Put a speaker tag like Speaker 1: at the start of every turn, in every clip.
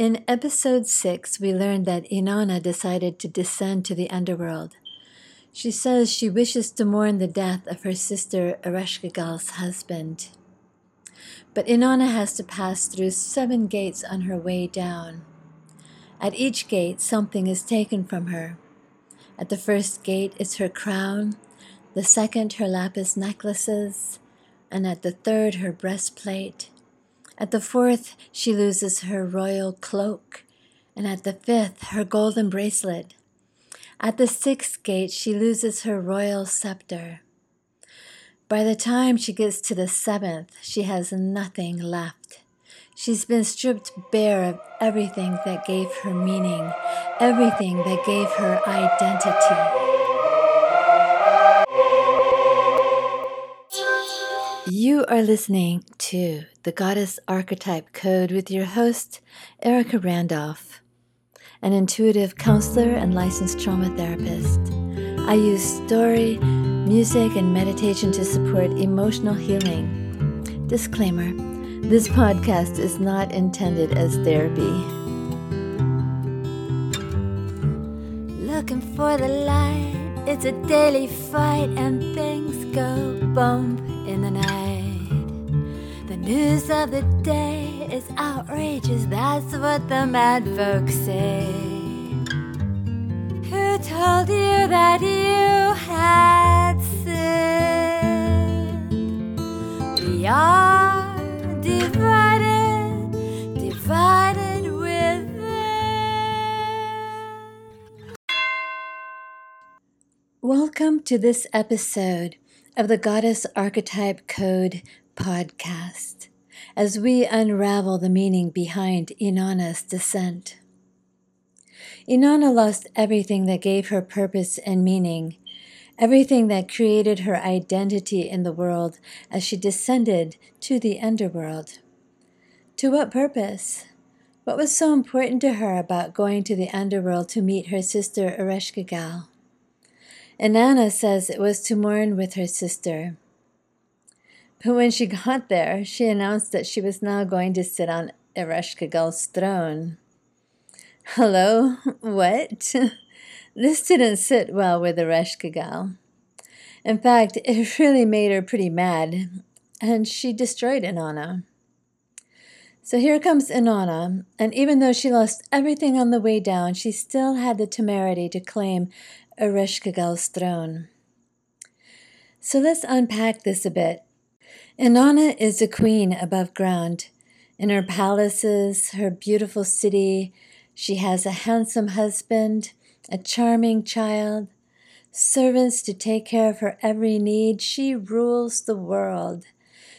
Speaker 1: In episode 6, we learned that Inanna decided to descend to the underworld. She says she wishes to mourn the death of her sister Ereshkigal's husband. But Inanna has to pass through seven gates on her way down. At each gate, something is taken from her. At the first gate is her crown, the second, her lapis necklaces, and at the third, her breastplate. At the fourth, she loses her royal cloak, and at the fifth, her golden bracelet. At the sixth gate, she loses her royal scepter. By the time she gets to the seventh, she has nothing left. She's been stripped bare of everything that gave her meaning, everything that gave her identity. You are listening to the Goddess Archetype Code with your host, Erica Randolph, an intuitive counselor and licensed trauma therapist. I use story, music, and meditation to support emotional healing. Disclaimer this podcast is not intended as therapy. Looking for the light, it's a daily fight, and things go bump news of the day is outrageous, that's what the mad folks say. Who told you that you had sinned? We are divided, divided within. Welcome to this episode of the Goddess Archetype Code podcast as we unravel the meaning behind Inanna's descent. Inanna lost everything that gave her purpose and meaning, everything that created her identity in the world as she descended to the underworld. To what purpose? What was so important to her about going to the underworld to meet her sister Ereshkigal? Inanna says it was to mourn with her sister. But when she got there, she announced that she was now going to sit on Ereshkigal's throne. Hello? What? this didn't sit well with Ereshkigal. In fact, it really made her pretty mad, and she destroyed Inanna. So here comes Inanna, and even though she lost everything on the way down, she still had the temerity to claim Ereshkigal's throne. So let's unpack this a bit. Inanna is a queen above ground. In her palaces, her beautiful city, she has a handsome husband, a charming child, servants to take care of her every need. She rules the world.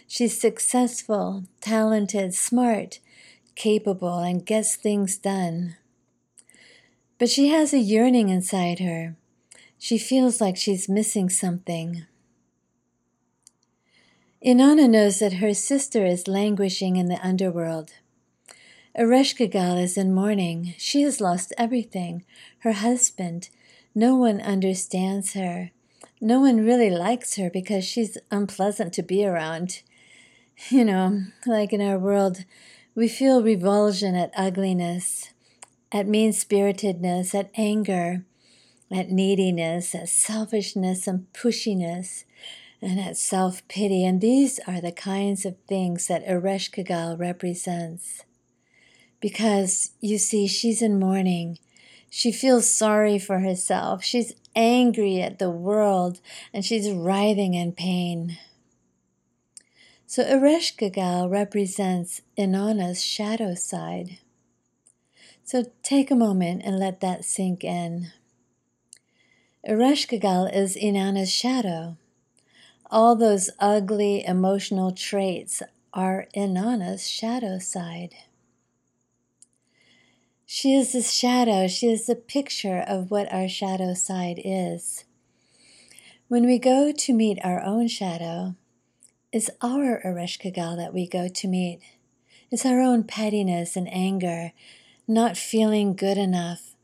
Speaker 1: She's successful, talented, smart, capable, and gets things done. But she has a yearning inside her. She feels like she's missing something. Inanna knows that her sister is languishing in the underworld. Ereshkigal is in mourning. She has lost everything her husband. No one understands her. No one really likes her because she's unpleasant to be around. You know, like in our world, we feel revulsion at ugliness, at mean spiritedness, at anger, at neediness, at selfishness and pushiness, and at self pity. And these are the kinds of things that Ereshkigal represents. Because, you see, she's in mourning. She feels sorry for herself. She's angry at the world and she's writhing in pain. So Ereshkigal represents Inanna's shadow side. So take a moment and let that sink in. Ereshkigal is Inanna's shadow. All those ugly emotional traits are Inanna's shadow side. She is the shadow, she is the picture of what our shadow side is. When we go to meet our own shadow, it's our Ereshkigal that we go to meet. It's our own pettiness and anger, not feeling good enough,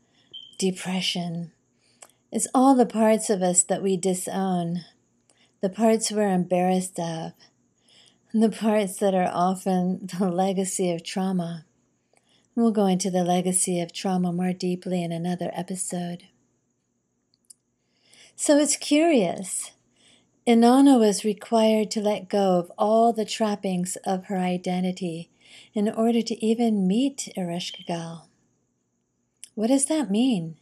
Speaker 1: depression, it's all the parts of us that we disown, the parts we're embarrassed of, the parts that are often the legacy of trauma. We'll go into the legacy of trauma more deeply in another episode. So it's curious. Inanna was required to let go of all the trappings of her identity in order to even meet Ereshkigal. What does that mean?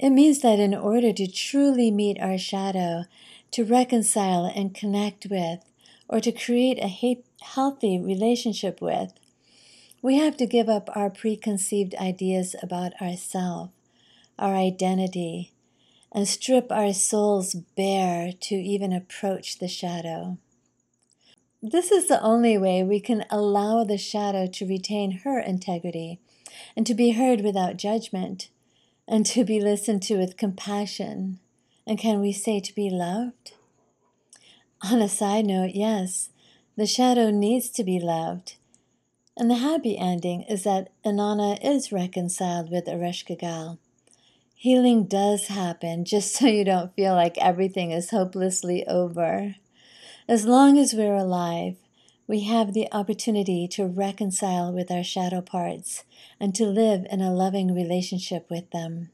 Speaker 1: It means that in order to truly meet our shadow, to reconcile and connect with, or to create a healthy relationship with, we have to give up our preconceived ideas about ourselves, our identity, and strip our souls bare to even approach the shadow. This is the only way we can allow the shadow to retain her integrity and to be heard without judgment and to be listened to with compassion. And can we say to be loved? On a side note, yes, the shadow needs to be loved. And the happy ending is that Inanna is reconciled with Ereshkigal. Healing does happen just so you don't feel like everything is hopelessly over. As long as we're alive, we have the opportunity to reconcile with our shadow parts and to live in a loving relationship with them.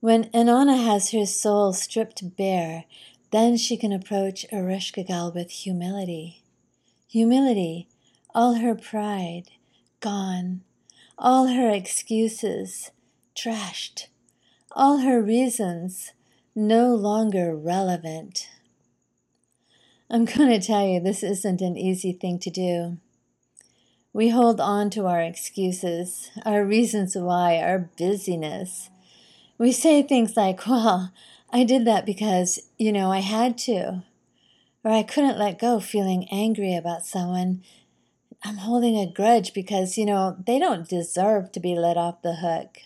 Speaker 1: When Inanna has her soul stripped bare, then she can approach Ereshkigal with humility. Humility, all her pride, gone, all her excuses, trashed, all her reasons, no longer relevant. I'm going to tell you, this isn't an easy thing to do. We hold on to our excuses, our reasons why, our busyness. We say things like, well, I did that because, you know, I had to. Or I couldn't let go feeling angry about someone. I'm holding a grudge because, you know, they don't deserve to be let off the hook.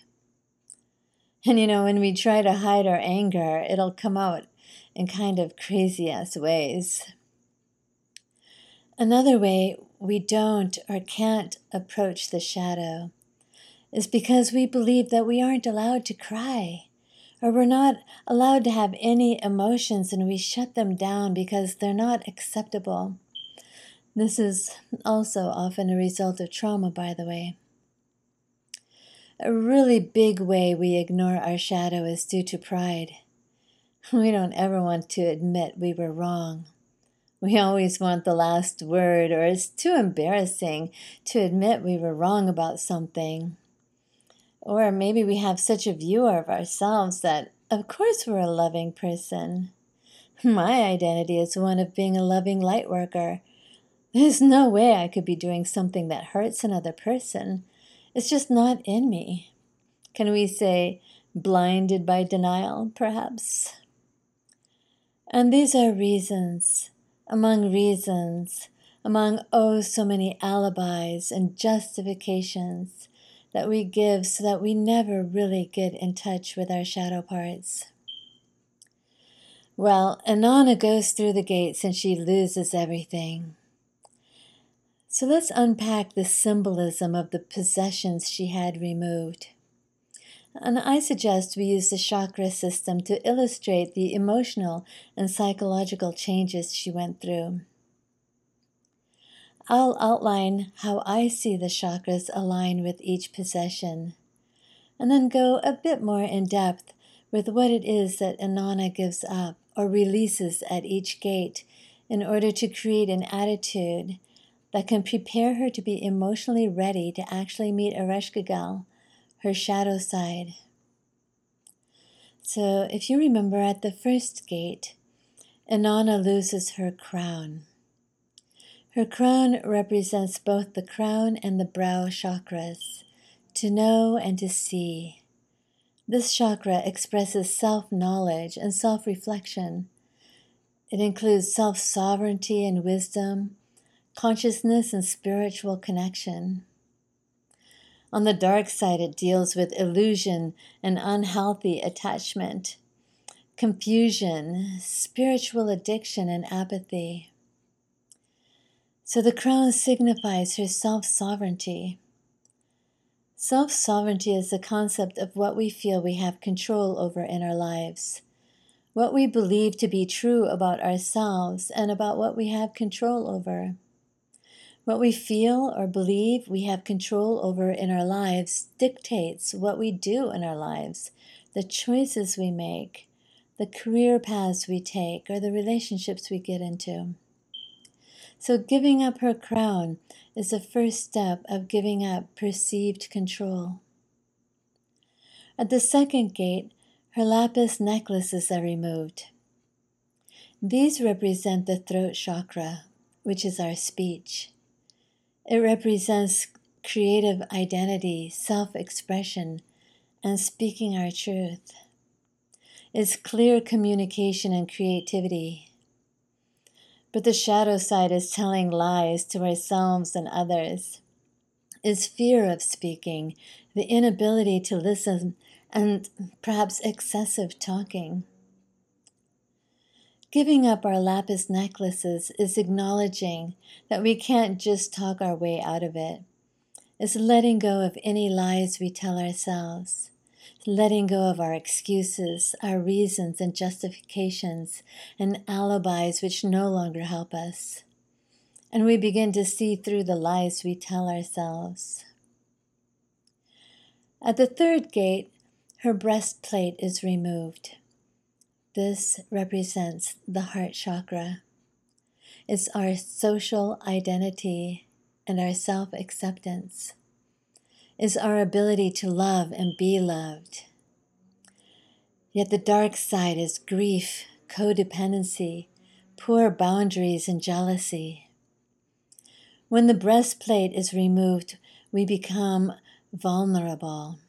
Speaker 1: And, you know, when we try to hide our anger, it'll come out in kind of crazy ass ways. Another way we don't or can't approach the shadow is because we believe that we aren't allowed to cry or we're not allowed to have any emotions and we shut them down because they're not acceptable. This is also often a result of trauma, by the way. A really big way we ignore our shadow is due to pride. We don't ever want to admit we were wrong. We always want the last word, or it's too embarrassing to admit we were wrong about something. Or maybe we have such a view of ourselves that, of course, we're a loving person. My identity is one of being a loving light worker. There's no way I could be doing something that hurts another person. It's just not in me. Can we say blinded by denial, perhaps? And these are reasons, among reasons, among oh so many alibis and justifications that we give so that we never really get in touch with our shadow parts. Well, Inanna goes through the gates and she loses everything. So let's unpack the symbolism of the possessions she had removed. And I suggest we use the chakra system to illustrate the emotional and psychological changes she went through. I'll outline how I see the chakras align with each possession, and then go a bit more in depth with what it is that Inanna gives up or releases at each gate in order to create an attitude that can prepare her to be emotionally ready to actually meet Ereshkigal her shadow side. So, if you remember at the first gate, Inanna loses her crown. Her crown represents both the crown and the brow chakras, to know and to see. This chakra expresses self knowledge and self reflection. It includes self sovereignty and wisdom, consciousness and spiritual connection. On the dark side, it deals with illusion and unhealthy attachment, confusion, spiritual addiction, and apathy. So the crown signifies her self sovereignty. Self sovereignty is the concept of what we feel we have control over in our lives, what we believe to be true about ourselves, and about what we have control over. What we feel or believe we have control over in our lives dictates what we do in our lives, the choices we make, the career paths we take, or the relationships we get into. So, giving up her crown is the first step of giving up perceived control. At the second gate, her lapis necklaces are removed. These represent the throat chakra, which is our speech. It represents creative identity, self expression, and speaking our truth. It's clear communication and creativity. But the shadow side is telling lies to ourselves and others, is fear of speaking, the inability to listen, and perhaps excessive talking. Giving up our lapis necklaces is acknowledging that we can't just talk our way out of it. It's letting go of any lies we tell ourselves, letting go of our excuses, our reasons and justifications, and alibis which no longer help us. And we begin to see through the lies we tell ourselves. At the third gate, her breastplate is removed. This represents the heart chakra. It's our social identity and our self acceptance. It's our ability to love and be loved. Yet the dark side is grief, codependency, poor boundaries, and jealousy. When the breastplate is removed, we become vulnerable.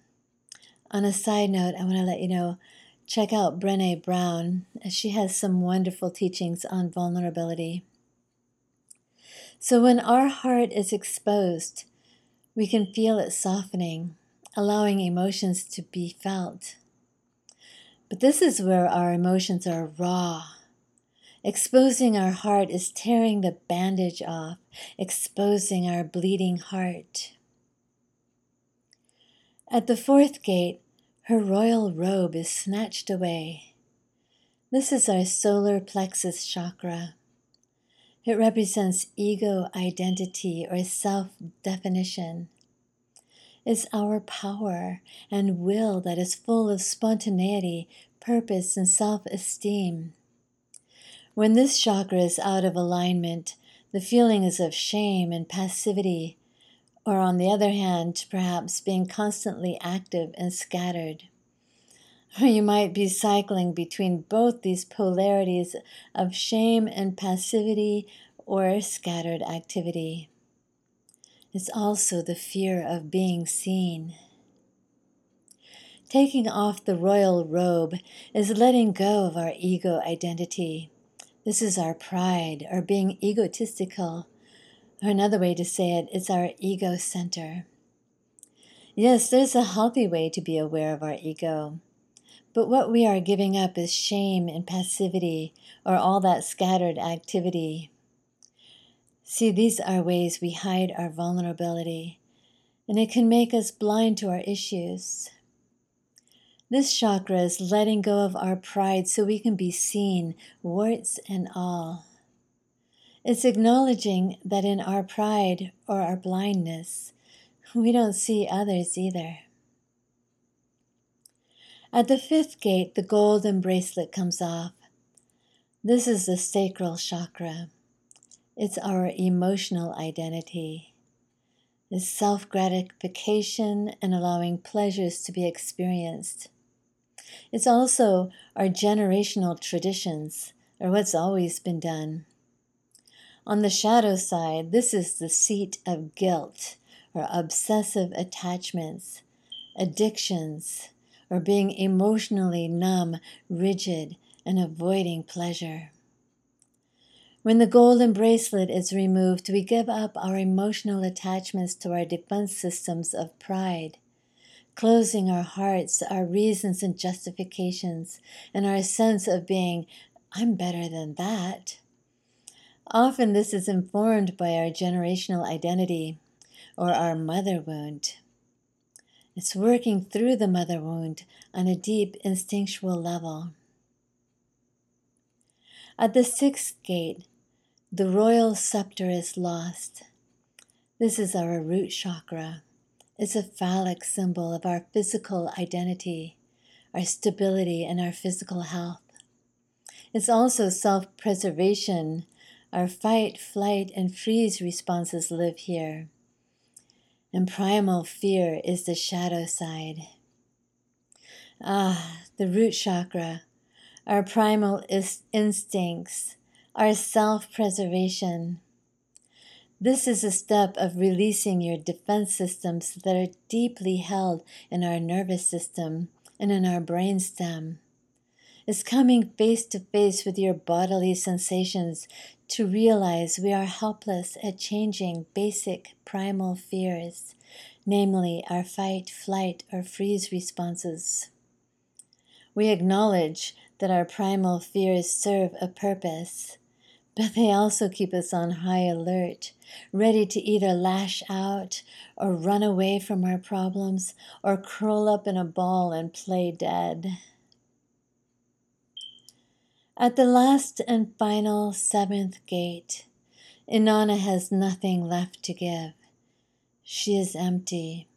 Speaker 1: On a side note, I want to let you know check out Brene Brown. She has some wonderful teachings on vulnerability. So, when our heart is exposed, we can feel it softening, allowing emotions to be felt. But this is where our emotions are raw. Exposing our heart is tearing the bandage off, exposing our bleeding heart. At the fourth gate, her royal robe is snatched away. This is our solar plexus chakra. It represents ego identity or self definition. It's our power and will that is full of spontaneity, purpose, and self esteem. When this chakra is out of alignment, the feeling is of shame and passivity, or on the other hand, perhaps being constantly active and scattered. Or you might be cycling between both these polarities of shame and passivity or scattered activity. It's also the fear of being seen. Taking off the royal robe is letting go of our ego identity. This is our pride, our being egotistical, or another way to say it's our ego center. Yes, there's a healthy way to be aware of our ego. But what we are giving up is shame and passivity, or all that scattered activity. See, these are ways we hide our vulnerability, and it can make us blind to our issues. This chakra is letting go of our pride so we can be seen, warts and all. It's acknowledging that in our pride or our blindness, we don't see others either. At the fifth gate, the golden bracelet comes off. This is the sacral chakra. It's our emotional identity. It's self gratification and allowing pleasures to be experienced. It's also our generational traditions, or what's always been done. On the shadow side, this is the seat of guilt or obsessive attachments, addictions, or being emotionally numb, rigid, and avoiding pleasure. When the golden bracelet is removed, we give up our emotional attachments to our defense systems of pride, closing our hearts, our reasons and justifications, and our sense of being, I'm better than that. Often this is informed by our generational identity or our mother wound. It's working through the mother wound on a deep instinctual level. At the sixth gate, the royal scepter is lost. This is our root chakra. It's a phallic symbol of our physical identity, our stability, and our physical health. It's also self preservation. Our fight, flight, and freeze responses live here. And primal fear is the shadow side. Ah, the root chakra, our primal is- instincts, our self preservation. This is a step of releasing your defense systems that are deeply held in our nervous system and in our brainstem. It's coming face to face with your bodily sensations to realize we are helpless at changing basic primal fears, namely our fight, flight, or freeze responses. We acknowledge that our primal fears serve a purpose, but they also keep us on high alert, ready to either lash out or run away from our problems or curl up in a ball and play dead. At the last and final seventh gate, Inanna has nothing left to give. She is empty.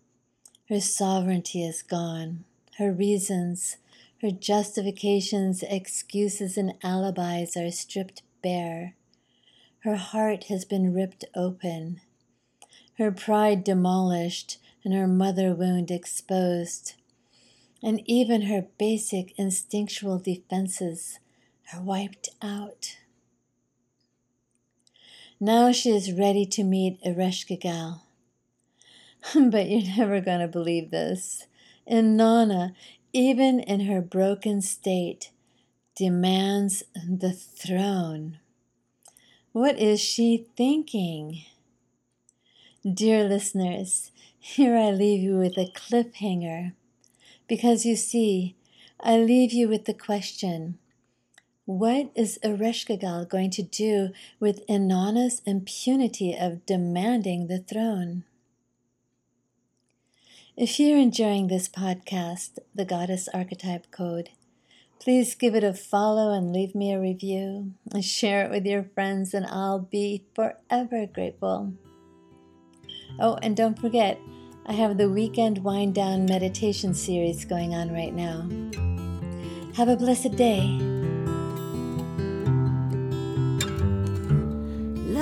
Speaker 1: Her sovereignty is gone. Her reasons, her justifications, excuses, and alibis are stripped bare. Her heart has been ripped open, her pride demolished, and her mother wound exposed. And even her basic instinctual defenses are wiped out. Now she is ready to meet Ereshkigal. but you're never going to believe this. Inanna, even in her broken state, demands the throne. What is she thinking? Dear listeners, here I leave you with a cliffhanger because you see, I leave you with the question what is Ereshkigal going to do with Inanna's impunity of demanding the throne? If you're enjoying this podcast, The Goddess Archetype Code, please give it a follow and leave me a review and share it with your friends, and I'll be forever grateful. Oh, and don't forget, I have the weekend wind down meditation series going on right now. Have a blessed day.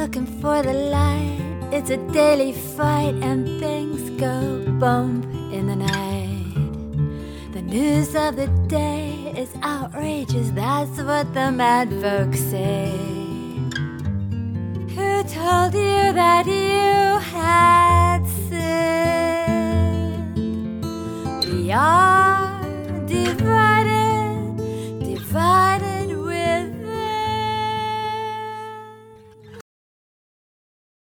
Speaker 1: Looking for the light. It's a daily fight, and things go bump in the night. The news of the day is outrageous, that's what the mad folks say. Who told you that you had sinned? We are divided.